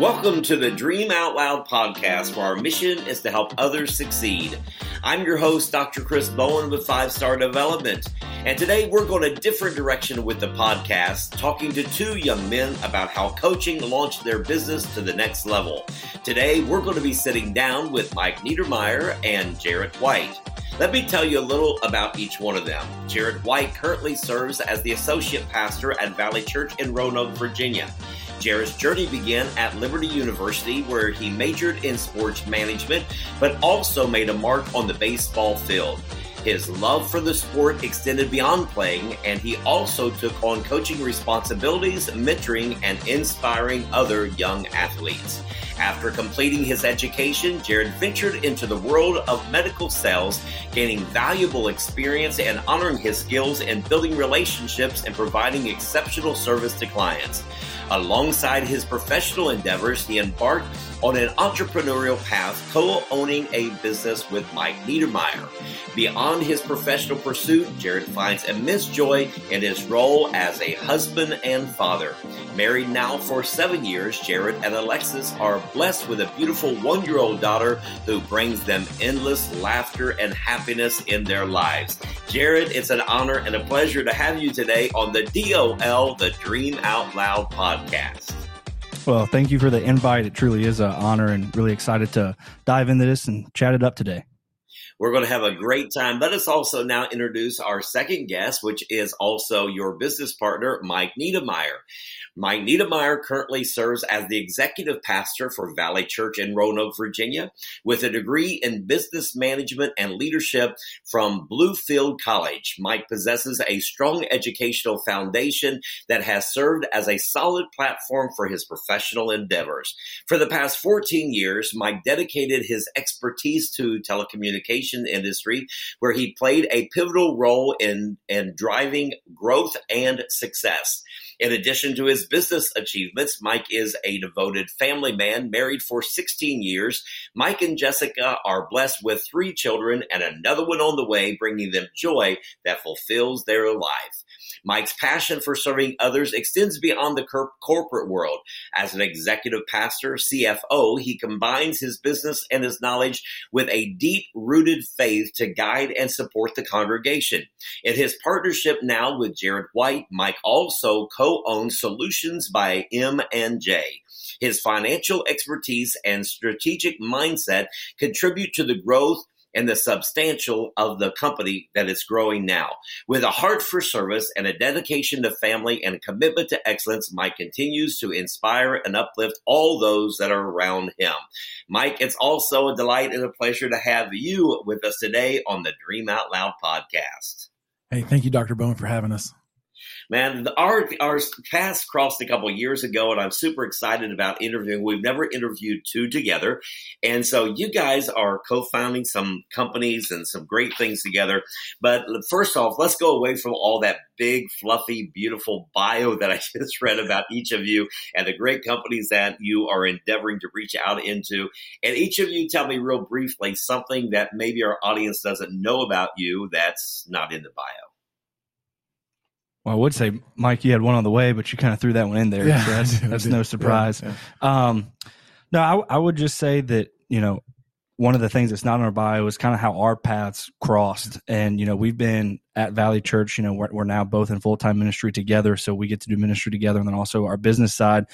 Welcome to the Dream Out Loud podcast, where our mission is to help others succeed. I'm your host, Dr. Chris Bowen with Five Star Development. And today we're going a different direction with the podcast, talking to two young men about how coaching launched their business to the next level. Today we're going to be sitting down with Mike Niedermeier and Jaret White. Let me tell you a little about each one of them. Jaret White currently serves as the associate pastor at Valley Church in Roanoke, Virginia. Jaret's journey began at Liberty University, where he majored in sports management, but also made a mark on the baseball field. His love for the sport extended beyond playing, and he also took on coaching responsibilities, mentoring, and inspiring other young athletes. After completing his education, Jaret ventured into the world of medical sales, gaining valuable experience and honoring his skills in building relationships and providing exceptional service to clients. Alongside his professional endeavors, he embarked on an entrepreneurial path, co owning a business with Mike Niedermeier. Beyond his professional pursuit, Jaret finds immense joy in his role as a husband and father. Married now for seven years, Jaret and Alexis are blessed with a beautiful one year old daughter who brings them endless laughter and happiness in their lives. Jaret, it's an honor and a pleasure to have you today on the DOL, the Dream Out Loud podcast. Well, thank you for the invite. It truly is an honor and really excited to dive into this and chat it up today. We're going to have a great time. Let us also now introduce our second guest, which is also your business partner, Mike Niedermeier. Mike Niedermeier currently serves as the executive pastor for Valley Church in Roanoke, Virginia, with a degree in business management and leadership from Bluefield College. Mike possesses a strong educational foundation that has served as a solid platform for his professional endeavors. For the past 14 years, Mike dedicated his expertise to telecommunication industry, where he played a pivotal role in, in driving growth and success. In addition to his business achievements, Mike is a devoted family man, married for 16 years. Mike and Jessica are blessed with three children and another one on the way, bringing them joy that fulfills their life. Mike's passion for serving others extends beyond the cor- corporate world. As an executive pastor, CFO, he combines his business and his knowledge with a deep rooted faith to guide and support the congregation. In his partnership now with Jaret White, Mike also co-owns Solutions by M and J. His financial expertise and strategic mindset contribute to the growth and the substantial of the company that is growing now. With a heart for service and a dedication to family and a commitment to excellence, Mike continues to inspire and uplift all those that are around him. Mike, it's also a delight and a pleasure to have you with us today on the Dream Out Loud podcast. Hey, thank you, Dr. Bowen, for having us man, our our paths crossed a couple years ago, and I'm super excited about interviewing. We've never interviewed two together, and so you guys are co-founding some companies and some great things together. But first off, let's go away from all that big, fluffy, beautiful bio that I just read about each of you and the great companies that you are endeavoring to reach out into. And each of you tell me real briefly something that maybe our audience doesn't know about you that's not in the bio. Well, I would say, Mike, you had one on the way, but you kind of threw that one in there. Yeah, so that's, that's no surprise. Yeah, yeah. Um, no, I, I, would just say that, you know, one of the things that's not in our bio is kind of how our paths crossed. And, you know, we've been at Valley Church, you know, we're, we're now both in full time ministry together. So we get to do ministry together and then also our business side.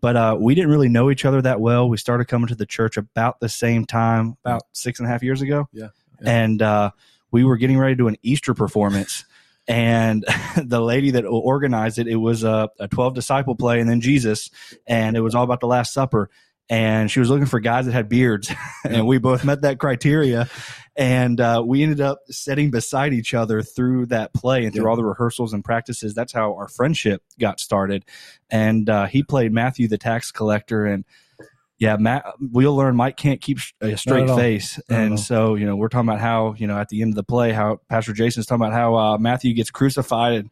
But uh, we didn't really know each other that well. We started coming to the church about the same time, about six and a half years ago. Yeah. And uh, we were getting ready to do an Easter performance and the lady that organized it, it was a, a 12 disciple play and then Jesus, and it was all about the Last Supper. And she was looking for guys that had beards, and we both met that criteria. And uh, we ended up sitting beside each other through that play and through all the rehearsals and practices. That's how our friendship got started. And uh, he played Matthew the tax collector, and yeah, Matt, we'll learn Mike can't keep a straight face. And so, you know, we're talking about how, you know, at the end of the play, how Pastor Jason's talking about how uh, Matthew gets crucified and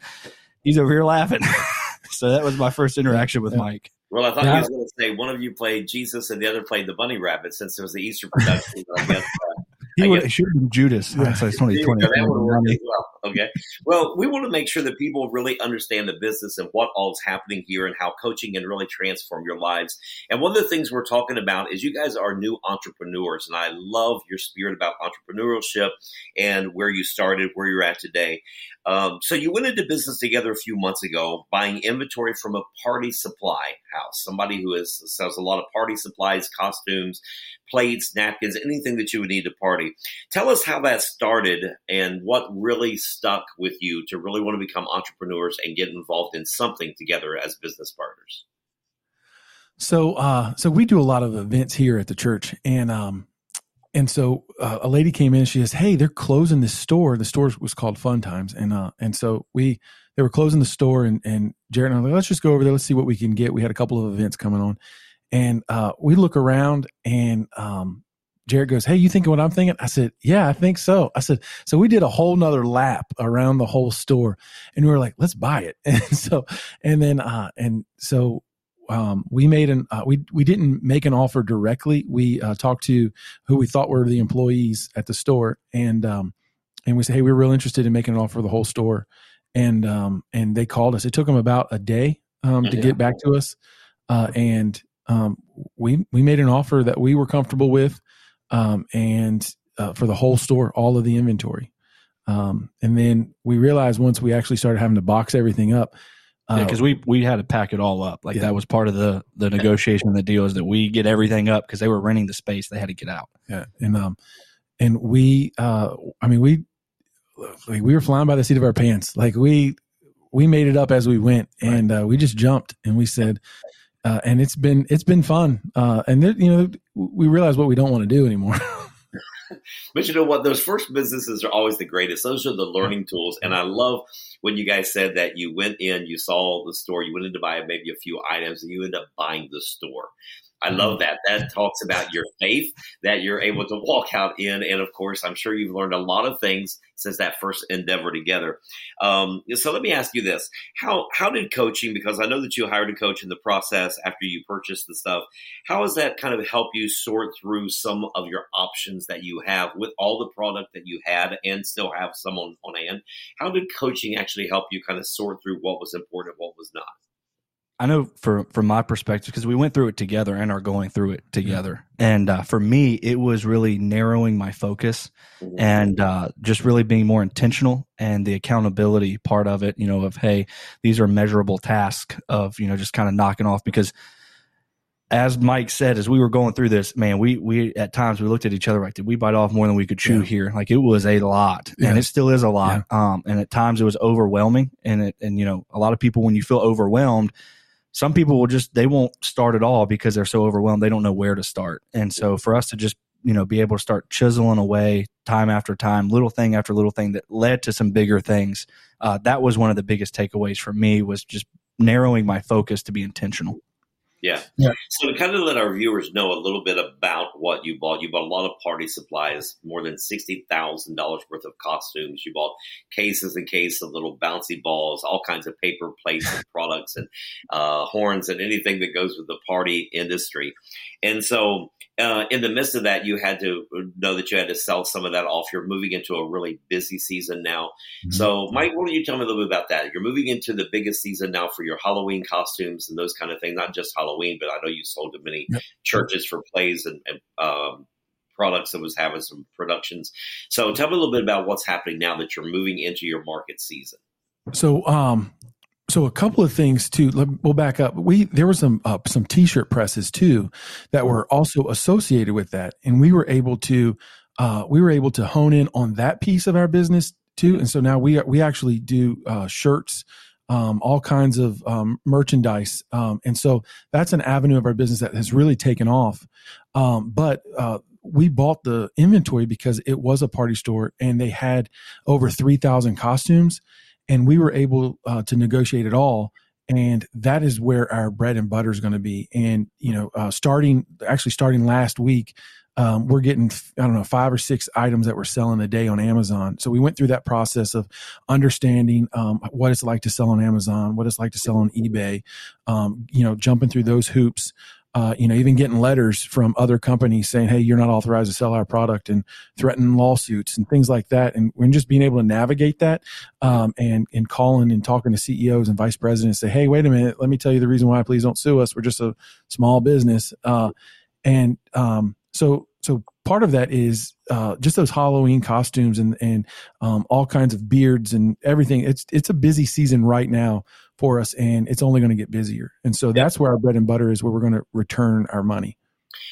he's over here laughing. so that was my first interaction with yeah. Mike. Well, I thought yeah. he was going to say one of you played Jesus and the other played the bunny rabbit since it was the Easter production. I guess, uh, he, would, he should have been Judas. Yeah. So it's 2020. That would work as well. Okay. Well, we want to make sure that people really understand the business and what all is happening here and how coaching can really transform your lives. And one of the things we're talking about is you guys are new entrepreneurs. And I love your spirit about entrepreneurship and where you started, where you're at today. Um, so you went into business together a few months ago, buying inventory from a party supply house, somebody who is, sells a lot of party supplies, costumes, plates, napkins, anything that you would need to party. Tell us how that started and what really stuck with you to really want to become entrepreneurs and get involved in something together as business partners. So, uh, so we do a lot of events here at the church, and um, and so uh, a lady came in. She says, "Hey, they're closing this store. The store was called Fun Times, and uh, and so we they were closing the store, and and Jared and I like, let's just go over there. Let's see what we can get. We had a couple of events coming on, and uh, we look around, and um, Jaret goes, "Hey, you thinking what I'm thinking?" I said, "Yeah, I think so." I said, "So we did a whole nother lap around the whole store, and we were like, let's buy it." And so, and then, uh, and so um, we made an uh, we we didn't make an offer directly. We uh, talked to who we thought were the employees at the store, and um, and we said, hey, we are real interested in making an offer for the whole store, and um, and they called us. It took them about a day um, to yeah. get back to us, uh, and um, we we made an offer that we were comfortable with, um, and uh, for the whole store, all of the inventory. Um, and then we realized once we actually started having to box everything up, yeah, because we we had to pack it all up. Like yeah. that was part of the the negotiation. Of the deal is that we get everything up because they were renting the space. They had to get out. Yeah, and um, and we, uh, I mean, we like we were flying by the seat of our pants. Like we we made it up as we went, and uh, we just jumped and we said, uh, and it's been it's been fun. Uh, and there, you know, we realize what we don't want to do anymore. but you know what? Those first businesses are always the greatest. Those are the learning tools. And I love when you guys said that you went in, you saw the store, you went in to buy maybe a few items, and you end up buying the store. I love that. That talks about your faith that you're able to walk out in. And of course, I'm sure you've learned a lot of things since that first endeavor together. Um, so let me ask you this. How, how did coaching, because I know that you hired a coach in the process after you purchased the stuff, how has that kind of helped you sort through some of your options that you have with all the product that you had and still have some on, on hand? How did coaching actually help you kind of sort through what was important, what was not? I know for from my perspective because we went through it together and are going through it together. And uh, for me, it was really narrowing my focus mm-hmm. and uh, just really being more intentional and the accountability part of it. You know, of hey, these are measurable tasks of you know just kind of knocking off because. As Mike said, as we were going through this, man, we we at times we looked at each other like, did we bite off more than we could chew yeah. here? Like it was a lot, yeah. and it still is a lot. Yeah. Um, and at times it was overwhelming, and it and you know a lot of people when you feel overwhelmed, some people will just they won't start at all because they're so overwhelmed they don't know where to start. And so for us to just you know be able to start chiseling away time after time little thing after little thing that led to some bigger things uh, that was one of the biggest takeaways for me was just narrowing my focus to be intentional yeah. yeah. So to kind of let our viewers know a little bit about what you bought, you bought a lot of party supplies, more than sixty thousand dollars worth of costumes. You bought cases and cases of little bouncy balls, all kinds of paper plates and products and uh, horns and anything that goes with the party industry. And so uh, in the midst of that, you had to know that you had to sell some of that off. You're moving into a really busy season now. Mm-hmm. So, Mike, why don't you tell me a little bit about that? You're moving into the biggest season now for your Halloween costumes and those kind of things. Not just Halloween, but I know you sold to many yep. churches for plays and, and um, products that was having some productions. So, tell me a little bit about what's happening now that you're moving into your market season. So, um, so a couple of things too. We'll back up. We there were some uh, some t-shirt presses too that were also associated with that, and we were able to uh, we were able to hone in on that piece of our business too. And so now we we actually do uh, shirts, um, all kinds of um, merchandise, um, and so that's an avenue of our business that has really taken off. Um, but uh, we bought the inventory because it was a party store and they had over three thousand costumes and we were able uh, to negotiate it all and that is where our bread and butter is going to be. And you know uh, starting actually starting last week um, we're getting i don't know five or six items that we're selling a day on amazon. So we went through that process of understanding um, what it's like to sell on amazon what it's like to sell on ebay um, you know jumping through those hoops uh, you know, even getting letters from other companies saying, "Hey, you're not authorized to sell our product," and threatening lawsuits and things like that. And we're just being able to navigate that, um, and and calling and talking to CEOs and vice presidents, say, "Hey, wait a minute, let me tell you the reason why. Please don't sue us. We're just a small business." Uh, and um, so so part of that is uh, just those Halloween costumes and and um, all kinds of beards and everything. It's it's a busy season right now for us, and it's only going to get busier. And so that's where our bread and butter is, where we're going to return our money.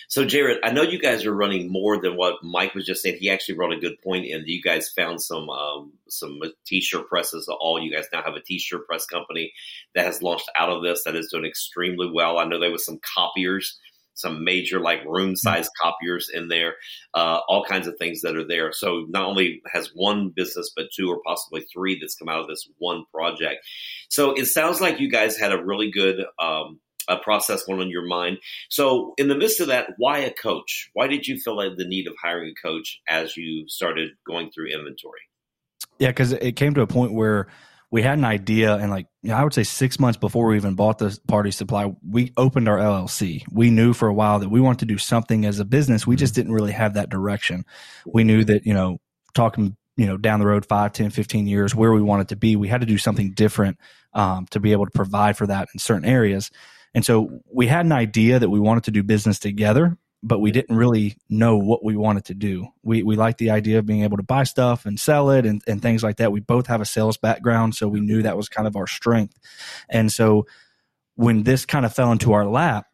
So, Jaret, I know you guys are running more than what Mike was just saying. He actually brought a good point in. You guys found some um, some t-shirt presses. All you guys now have a t-shirt press company that has launched out of this that is doing extremely well. I know there was some copiers some major like room mm-hmm. size copiers in there, uh, all kinds of things that are there. So not only has one business, but two or possibly three that's come out of this one project. So it sounds like you guys had a really good um, a process going on in your mind. So in the midst of that, why a coach? Why did you feel like the need of hiring a coach as you started going through inventory? Yeah, because it came to a point where we had an idea and like you know, I would say six months before we even bought the party supply, we opened our LLC. We knew for a while that we wanted to do something as a business. We just didn't really have that direction. We knew that, you know, talking, you know, down the road, 5, 10, 15 years, where we wanted to be, we had to do something different um, to be able to provide for that in certain areas. And so we had an idea that we wanted to do business together but we didn't really know what we wanted to do. We we liked the idea of being able to buy stuff and sell it and, and things like that. We both have a sales background, so we knew that was kind of our strength. And so when this kind of fell into our lap,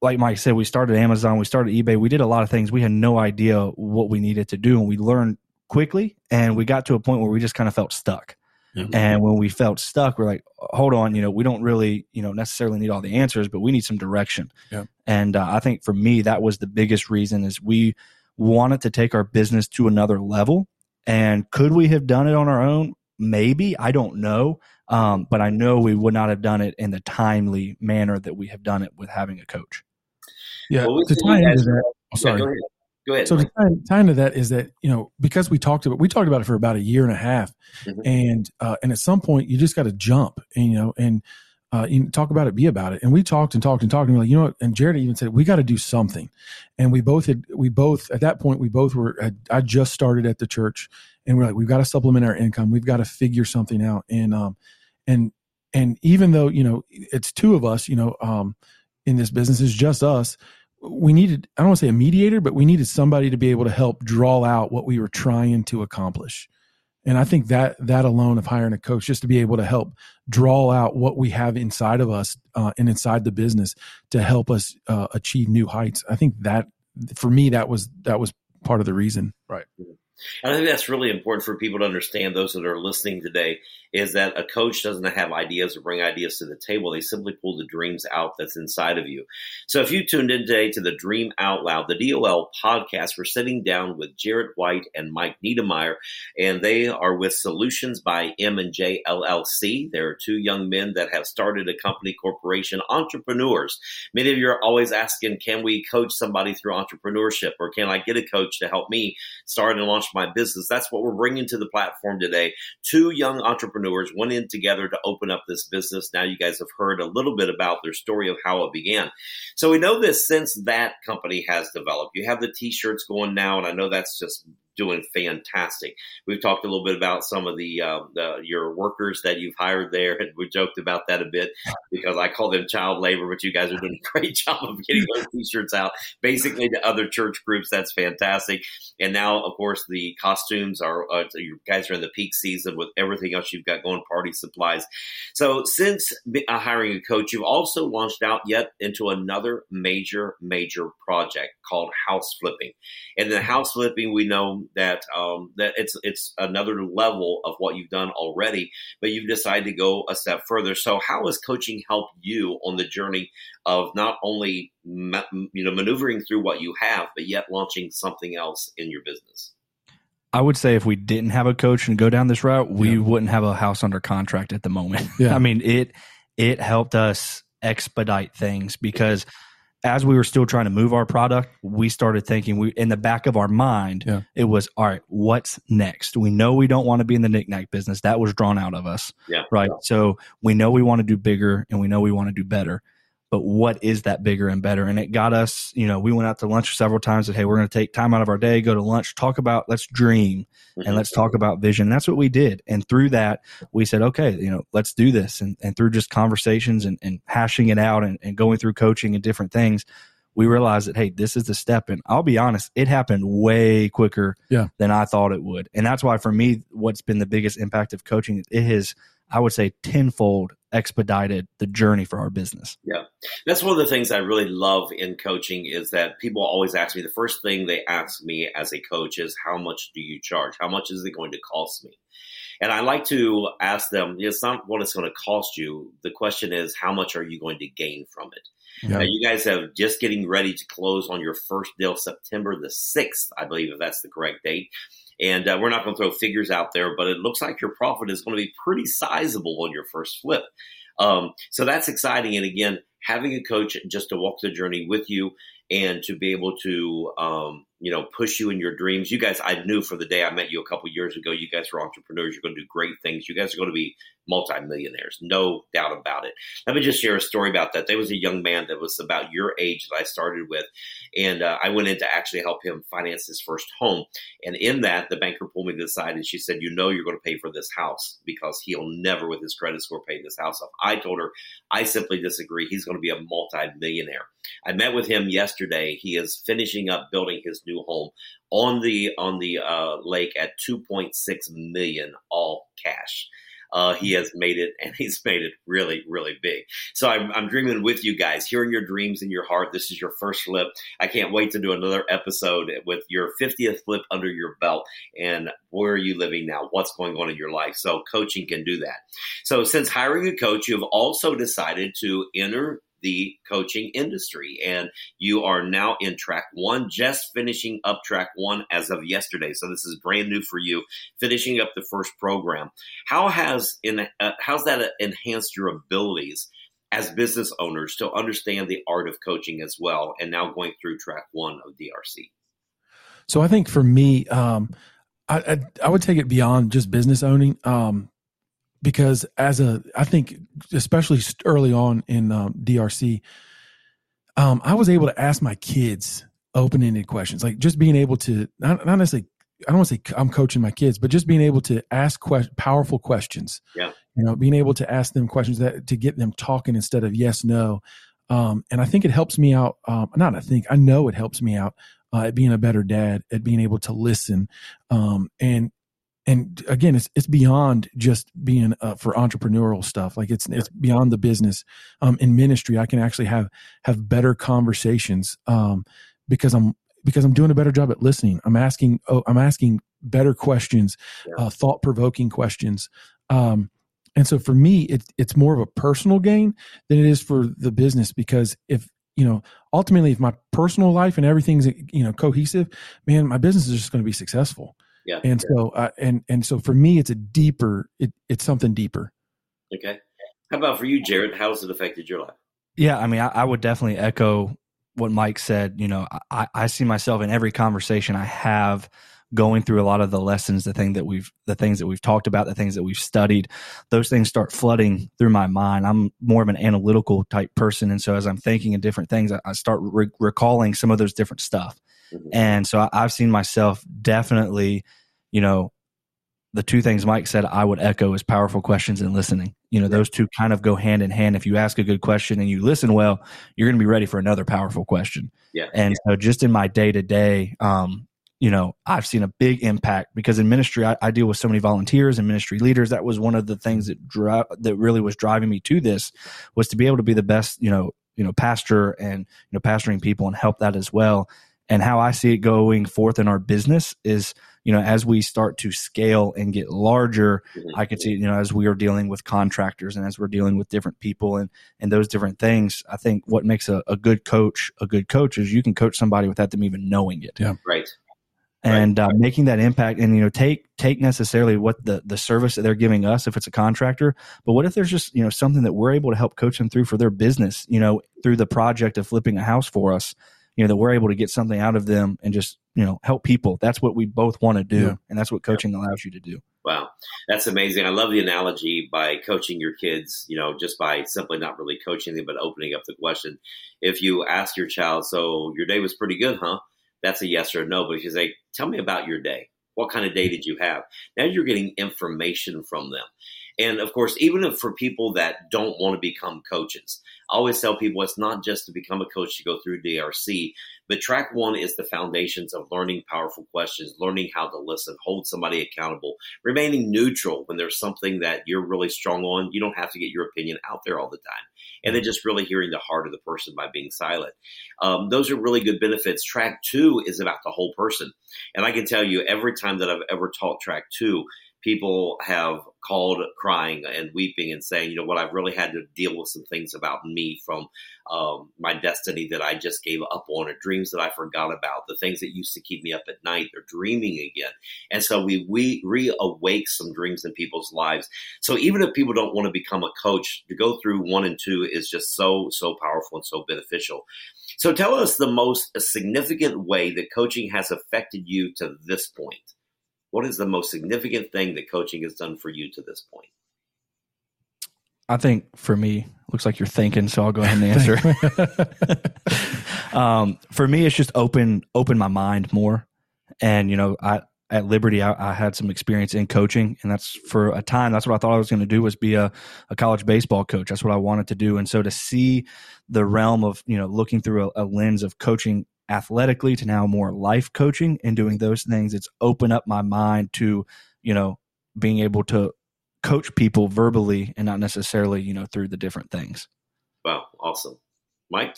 like Mike said, we started Amazon, we started eBay, we did a lot of things. We had no idea what we needed to do, and we learned quickly. And we got to a point where we just kind of felt stuck. And when we felt stuck, we're like, hold on, you know, we don't really, you know, necessarily need all the answers, but we need some direction. Yeah. And uh, I think for me, that was the biggest reason is we wanted to take our business to another level. And could we have done it on our own? Maybe. I don't know. Um, but I know we would not have done it in the timely manner that we have done it with having a coach. Yeah. Well, to tie into that, oh, sorry. Yeah, Go ahead. So to tie, into that is that you know because we talked about we talked about it for about a year and a half, mm-hmm. and uh, and at some point you just got to jump, and you know, and uh, you talk about it, be about it. And we talked and talked and talked, and we're like, you know what? And Jared even said we got to do something, and we both had we both at that point we both were had, I just started at the church, and we're like we've got to supplement our income, we've got to figure something out, and um and and even though you know it's two of us, you know, um in this business is just us we needed i don't want to say a mediator but we needed somebody to be able to help draw out what we were trying to accomplish. And i think that that alone of hiring a coach just to be able to help draw out what we have inside of us uh, and inside the business to help us uh, achieve new heights i think that for me that was that was part of the reason. Right and I think that's really important for people to understand, those that are listening today, is that a coach doesn't have ideas or bring ideas to the table. They simply pull the dreams out that's inside of you. So if you tuned in today to the Dream Out Loud, the DOL podcast, we're sitting down with Jaret White and Mike Niedermeier, and they are with Solutions by M&J LLC. There are two young men that have started a company corporation, entrepreneurs. Many of you are always asking, can we coach somebody through entrepreneurship or can I get a coach to help me start and launch my business. That's what we're bringing to the platform today. Two young entrepreneurs went in together to open up this business. Now you guys have heard a little bit about their story of how it began. So we know this since that company has developed. You have the t-shirts going now, and I know that's just doing fantastic. We've talked a little bit about some of the, uh, the, your workers that you've hired there, and we joked about that a bit because I call them child labor, but you guys are doing a great job of getting those T-shirts out, basically to other church groups. That's fantastic. And now, of course, the costumes are uh, you guys are in the peak season with everything else you've got going, party supplies. So since uh, hiring a coach, you've also launched out yet into another major, major project called house flipping. And the house flipping, we know that um, that it's it's another level of what you've done already, but you've decided to go a step further. So, how has coaching helped you on the journey of not only ma- you know maneuvering through what you have, but yet launching something else in your business? I would say if we didn't have a coach and go down this route, we yeah. wouldn't have a house under contract at the moment. Yeah. I mean it it helped us expedite things because as we were still trying to move our product, we started thinking we in the back of our mind, yeah. it was all right, what's next? We know we don't want to be in the knickknack business. That was drawn out of us. Yeah. Right. So we know we want to do bigger and we know we want to do better. But what is that bigger and better? And it got us, you know, we went out to lunch several times and hey, we're going to take time out of our day, go to lunch, talk about, let's dream and Mhm. let's talk about vision. That's what we did. And through that, we said, okay, you know, let's do this. And, and through just conversations and, and hashing it out and, and going through coaching and different things, we realized that, hey, this is the step. And I'll be honest, it happened way quicker Yeah. than I thought it would. And that's why for me, what's been the biggest impact of coaching, it has, I would say, tenfold expedited the journey for our business. Yeah. That's one of the things I really love in coaching is that people always ask me the first thing they ask me as a coach is how much do you charge? How much is it going to cost me? And I like to ask them, it's not what it's going to cost you. The question is, how much are you going to gain from it? Yeah. Uh, you guys have just getting ready to close on your first deal September the 6th, I believe, if that's the correct date. And uh, we're not going to throw figures out there, but it looks like your profit is going to be pretty sizable on your first flip. Um, so that's exciting. And again, having a coach just to walk the journey with you and to be able to, um, you know, push you in your dreams. You guys, I knew from the day I met you a couple years ago, you guys are entrepreneurs. You're going to do great things. You guys are going to be multimillionaires, no doubt about it. Let me just share a story about that. There was a young man that was about your age that I started with, and uh, I went in to actually help him finance his first home. And in that, the banker pulled me to the side and she said, "You know, you're going to pay for this house because he'll never, with his credit score, pay this house off." I told her, "I simply disagree. He's going to be a multimillionaire." I met with him yesterday. He is finishing up building his new home on the on the uh, lake at 2.6 million, all cash. Uh, he has made it, and he's made it really, really big. So I'm, I'm dreaming with you guys, hearing your dreams in your heart. This is your first flip. I can't wait to do another episode with your 50th flip under your belt. And where are you living now? What's going on in your life? So coaching can do that. So since hiring a coach, you've also decided to enter the coaching industry. And you are now in track one just finishing up track one as of yesterday. So this is brand new for you finishing up the first program. How has in uh, how's that enhanced your abilities as business owners to understand the art of coaching as well and now going through track one of drc So I think for me, um, I, I I would take it beyond just business owning, um, because as a I think especially early on in um, DRC, um, I was able to ask my kids open ended questions, like just being able to not, not necessarily. I don't want to say I'm coaching my kids, but just being able to ask que- powerful questions. Yeah. You know, being able to ask them questions that to get them talking instead of yes, no. Um, and I think it helps me out. Um, not I think I know it helps me out uh, at being a better dad, at being able to listen, um, and and again, it's it's beyond just being uh, for entrepreneurial stuff. Like it's it's beyond the business. Um, in ministry, I can actually have have better conversations um, because I'm because I'm doing a better job at listening. I'm asking oh, I'm asking better questions, Yeah. uh, thought provoking questions. Um, and so for me, it, it's more of a personal gain than it is for the business because if you know ultimately if my personal life and everything's you know cohesive, man, my business is just going to be successful. Yeah And so uh, and and so for me, it's a deeper. It, it's something deeper. okay how about for you Jaret how has it affected your life Yeah, I mean, I, I would definitely echo what Mike said. You know, I, I see myself in every conversation I have going through a lot of the lessons, the thing that we've, the things that we've talked about, the things that we've studied. Those things start flooding through my mind. I'm more of an analytical type person, and so as I'm thinking of different things, I, I start re- recalling some of those different stuff. And so I, I've seen myself definitely, you know, the two things Mike said I would echo is powerful questions and listening. You know, Yeah. those two kind of go hand in hand. If you ask a good question and you listen well, you're going to be ready for another powerful question. yeah And so just in my day to day, um, you know, I've seen a big impact because in ministry, I, I deal with so many volunteers and ministry leaders. That was one of the things that dri- that really was driving me to this was to be able to be the best, you know, you know, pastor and you know, pastoring people and help that as well. And how I see it going forth in our business is, you know, as we start to scale and get larger, Mhm. I could see, you know, as we are dealing with contractors and as we're dealing with different people and and those different things, I think what makes a, a good coach a good coach is you can coach somebody without them even knowing it. Yeah. right And uh, making that impact, and you know, take take necessarily what the the service that they're giving us, if it's a contractor, but what if there's just you know something that we're able to help coach them through for their business, you know, through the project of flipping a house for us, you know, that we're able to get something out of them and just you know help people. That's what we both want to do, Yeah. and that's what coaching allows you to do. Wow, that's amazing. I love the analogy by coaching your kids, you know, just by simply not really coaching them, but opening up the question. If you ask your child, so your day was pretty good, huh? That's a yes or a no. But if you say, tell me about your day, what kind of day did you have? Now you're getting information from them. And of course, even for people that don't want to become coaches, I always tell people it's not just to become a coach to go through DRC, but track one is the foundations of learning powerful questions, learning how to listen, hold somebody accountable, remaining neutral when there's something that you're really strong on. You don't have to get your opinion out there all the time. And then just really hearing the heart of the person by being silent. Um, those are really good benefits. Track two is about the whole person. And I can tell you every time that I've ever taught track two, people have called crying and weeping and saying, you know what, I've really had to deal with some things about me from um, my destiny that I just gave up on, or dreams that I forgot about, the things that used to keep me up at night. They're dreaming again. And so we, we reawake some dreams in people's lives. So even if people don't want to become a coach, to go through one and two is just so, so powerful and so beneficial. So tell us the most significant way that coaching has affected you to this point. What is the most significant thing that coaching has done for you to this point? I think for me, looks like you're thinking, so I'll go ahead and answer. um, for me, it's just open open my mind more, and you know, I at Liberty, I, I, had some experience in coaching, and that's for a time. That's what I thought I was going to do was be a, a college baseball coach. That's what I wanted to do, and so to see the realm of you know looking through a, a lens of coaching athletically to now more life coaching and doing those things it's opened up my mind to you know being able to coach people verbally and not necessarily you know through the different things wow awesome mike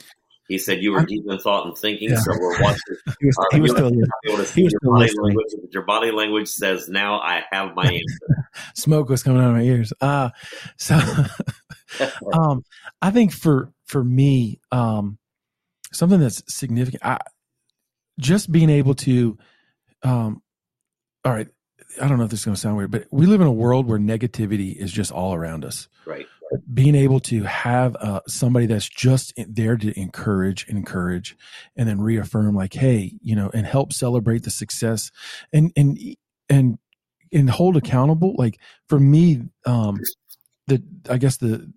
he said you were deep in thought and thinking, yeah. so we're watching. he was, uh, he was still, he was your, body language, your body language says, "Now I have my answer." Smoke was coming out of my ears. Uh, so, um, I think for for me, um, something that's significant. I, just being able to, um, all right, I don't know if this is going to sound weird, but we live in a world where negativity is just all around us. Right. Being able to have uh, somebody that's just there to encourage, encourage, and then reaffirm, like, hey, you know, and help celebrate the success, and and and and hold accountable. Like for me, um, the I guess the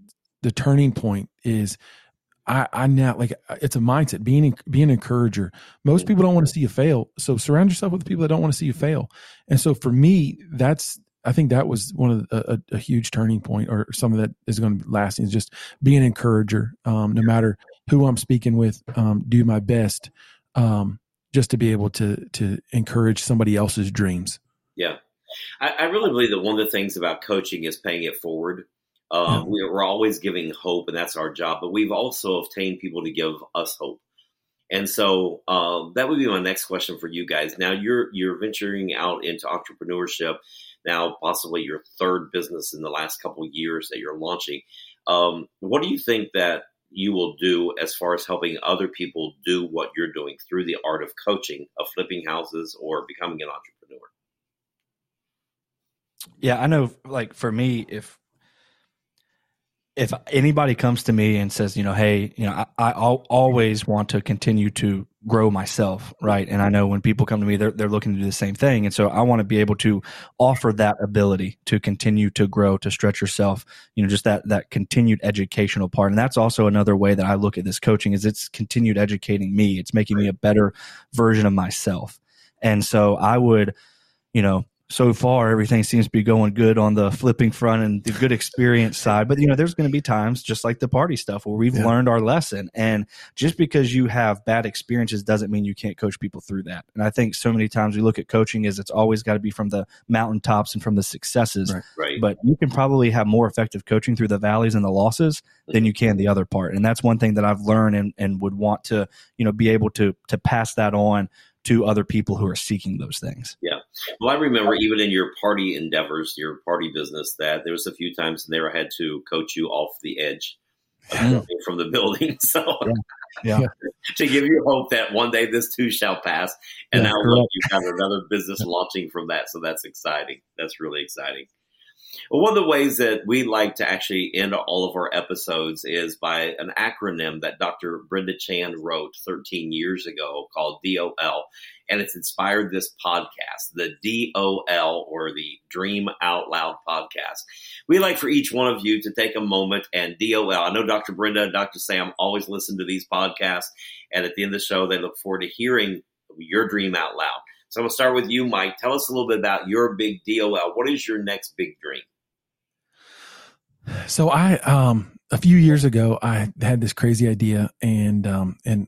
the turning point is I, I now like it's a mindset being being an encourager. Most people don't want to see you fail, so surround yourself with people that don't want to see you fail. And so for me, that's I think that was one of the, a, a, huge turning point, or something that is going to be lasting. Is just be an encourager, um, no matter who I'm speaking with. Um, do my best, um, just to be able to to encourage somebody else's dreams. Yeah, I, I really believe that one of the things about coaching is paying it forward. Um, yeah. We're always giving hope, and that's our job. But we've also obtained people to give us hope, and so um, that would be my next question for you guys. Now you're you're venturing out into entrepreneurship. Now, possibly your third business in the last couple years that you're launching. Um, what do you think that you will do as far as helping other people do what you're doing through the art of coaching, of flipping houses, or becoming an entrepreneur? Yeah, I know. Like for me, if if anybody comes to me and says, you know, hey, you know, I, I always want to continue to grow myself, right? And I know when people come to me, they're they're looking to do the same thing, and so I want to be able to offer that ability to continue to grow, to stretch yourself, you know, just that that continued educational part, and that's also another way that I look at this coaching is it's continued educating me, it's making me a better version of myself, and so I would, you know, so far everything seems to be going good on the flipping front and the good experience side but you know there's going to be times just like the party stuff where we've yeah. learned our lesson and just because you have bad experiences doesn't mean you can't coach people through that and i think so many times we look at coaching as it's always got to be from the mountaintops and from the successes right. right. but you can probably have more effective coaching through the valleys and the losses than you can the other part and that's one thing that i've learned and, and would want to you know be able to to pass that on to other people who are seeking those things. Yeah. Well, I remember even in your party endeavors, your party business, that there was a few times there I had to coach you off the edge from the building. So yeah. yeah. to give you hope that one day this too shall pass. And yeah, now look, you've got another business launching from that. So that's exciting. That's really exciting. Well, one of the ways that we like to actually end all of our episodes is by an acronym that Dr. Brenda Chand wrote 13 years ago called DOL. And it's inspired this podcast, the DOL or the Dream Out Loud podcast. We like for each one of you to take a moment and DOL. I know Dr. Brenda, Dr. Sam always listen to these podcasts. And at the end of the show, they look forward to hearing your dream out loud. So I'm going to start with you, Mike. Tell us a little bit about your big DOL. What is your next big dream? So I, um, a few years ago, I had this crazy idea, and um, and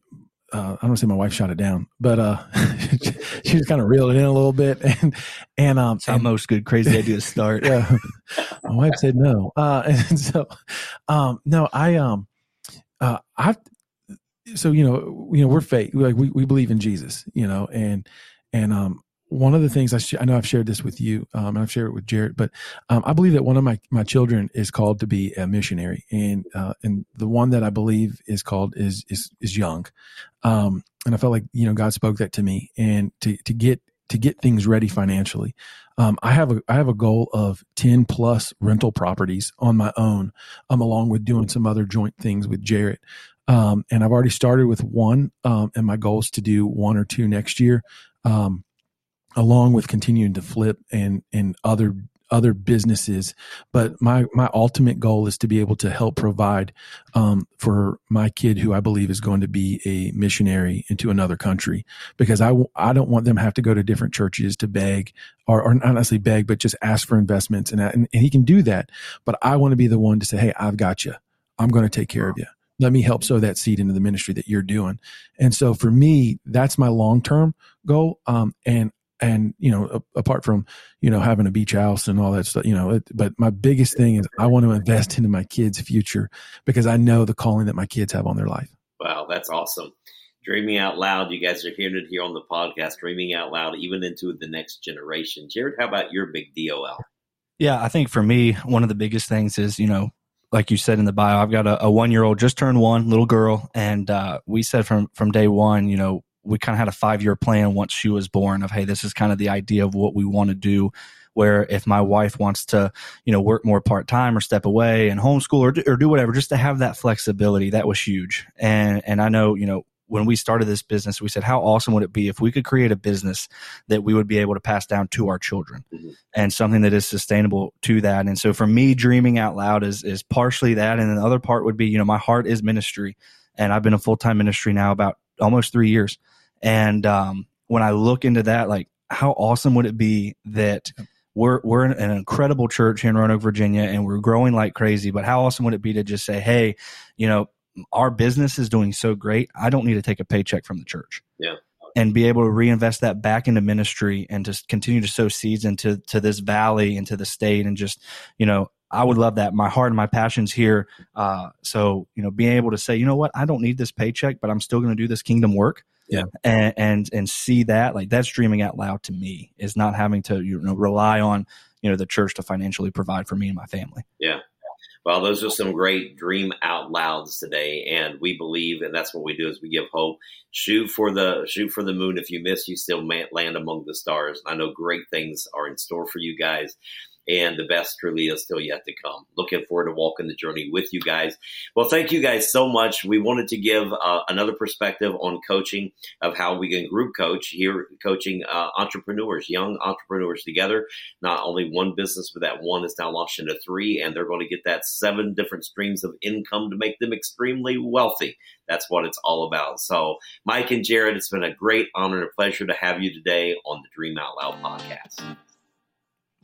uh, I don't say my wife shot it down, but uh, she was kind of reeled it in a little bit, and and um, That's how and, most good crazy ideas start. yeah, my wife said no, uh, and so um, no, I um, uh, I so you know, you know, we're faith, like we we believe in Jesus, you know, and and um, one of the things I, sh- I know I've shared this with you, um, and I've shared it with Jaret, but um, I believe that one of my, my children is called to be a missionary, and uh, and the one that I believe is called is is is young, um, and I felt like you know God spoke that to me, and to to get to get things ready financially, um, I have a I have a goal of ten plus rental properties on my own, um, along with doing some other joint things with Jaret. Um, and I've already started with one, um, and my goal is to do one or two next year. Um, along with continuing to flip and and other other businesses. But my my ultimate goal is to be able to help provide um, for my kid who i believe is going to be a missionary into another country. Because i i don't want them to have to go to different churches to beg or, or not necessarily beg but just ask for investments. And, and, and he can do that. But i want to be the one to say hey i've got you i'm going to take care of you let me help sow that seed into the ministry that you're doing. And so for me that's my long term goal. Um, and and you know a, apart from you know having a beach house and all that stuff you know it, but my biggest thing is i want to invest into my kids future because i know the calling that my kids have on their life. Wow that's awesome. Dreaming out loud you guys are hearing it here on the podcast dreaming out loud even into the next generation. Jaret how about your big dol yeah i think for me one of the biggest things is you know like you said in the bio, I've got a, a one year old just turned one little girl, and uh, we said from from day one, you know, we kind of had a five year plan once she was born of hey this is kind of the idea of what we want to do where if my wife wants to you know work more part time or step away and homeschool or do, or do whatever just to have that flexibility that was huge. And and I know you know when we started this business we said how awesome would it be if we could create a business that we would be able to pass down to our children mm-hmm. and something that is sustainable to that and so for me dreaming out loud is is partially that and the other part would be you know my heart is ministry and I've been a full time ministry now about almost three years. And um, when I look into that, like how awesome would it be that we're we're an incredible church here in Roanoke, Virginia, and we're growing like crazy. But how awesome would it be to just say, hey, you know, our business is doing so great. I don't need to take a paycheck from the church. Yeah. And be able to reinvest that back into ministry and just continue to sow seeds into to this valley, into the state, and just you know, I would love that. My heart and my passions here. Uh, so you know, being able to say, you know what, I don't need this paycheck, but I'm still going to do this kingdom work yeah and, and and see that like that's dreaming out loud to me is not having to you know rely on you know the church to financially provide for me and my family yeah well those are some great dream out louds today and we believe and that's what we do is we give hope. Shoot for the shoot for the moon. If you miss you still land among the stars. I know great things are in store for you guys and the best truly is still yet to come. Looking forward to walking the journey with you guys. Well, thank you guys so much. We wanted to give uh, another perspective on coaching of how we can group coach here, coaching uh, entrepreneurs, young entrepreneurs together. Not only one business, but that one is now launched into three, and they're going to get that seven different streams of income to make them extremely wealthy. That's what it's all about. So, Mike and Jaret, it's been a great honor and a pleasure to have you today on the Dream Out Loud podcast.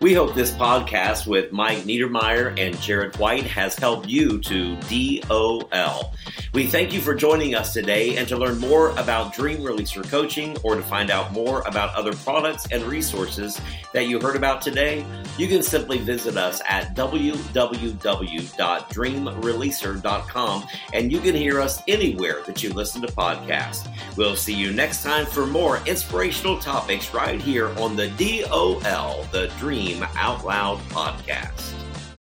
We hope this podcast with Mike Niedermeier and Jaret White has helped you to DOL. We thank you for joining us today and to learn more about Dream Releaser Coaching or to find out more about other products and resources that you heard about today, you can simply visit us at www.dreamreleaser.com and you can hear us anywhere that you listen to podcasts. We'll see you next time for more inspirational topics right here on the DOL, the Dream Out Loud podcast.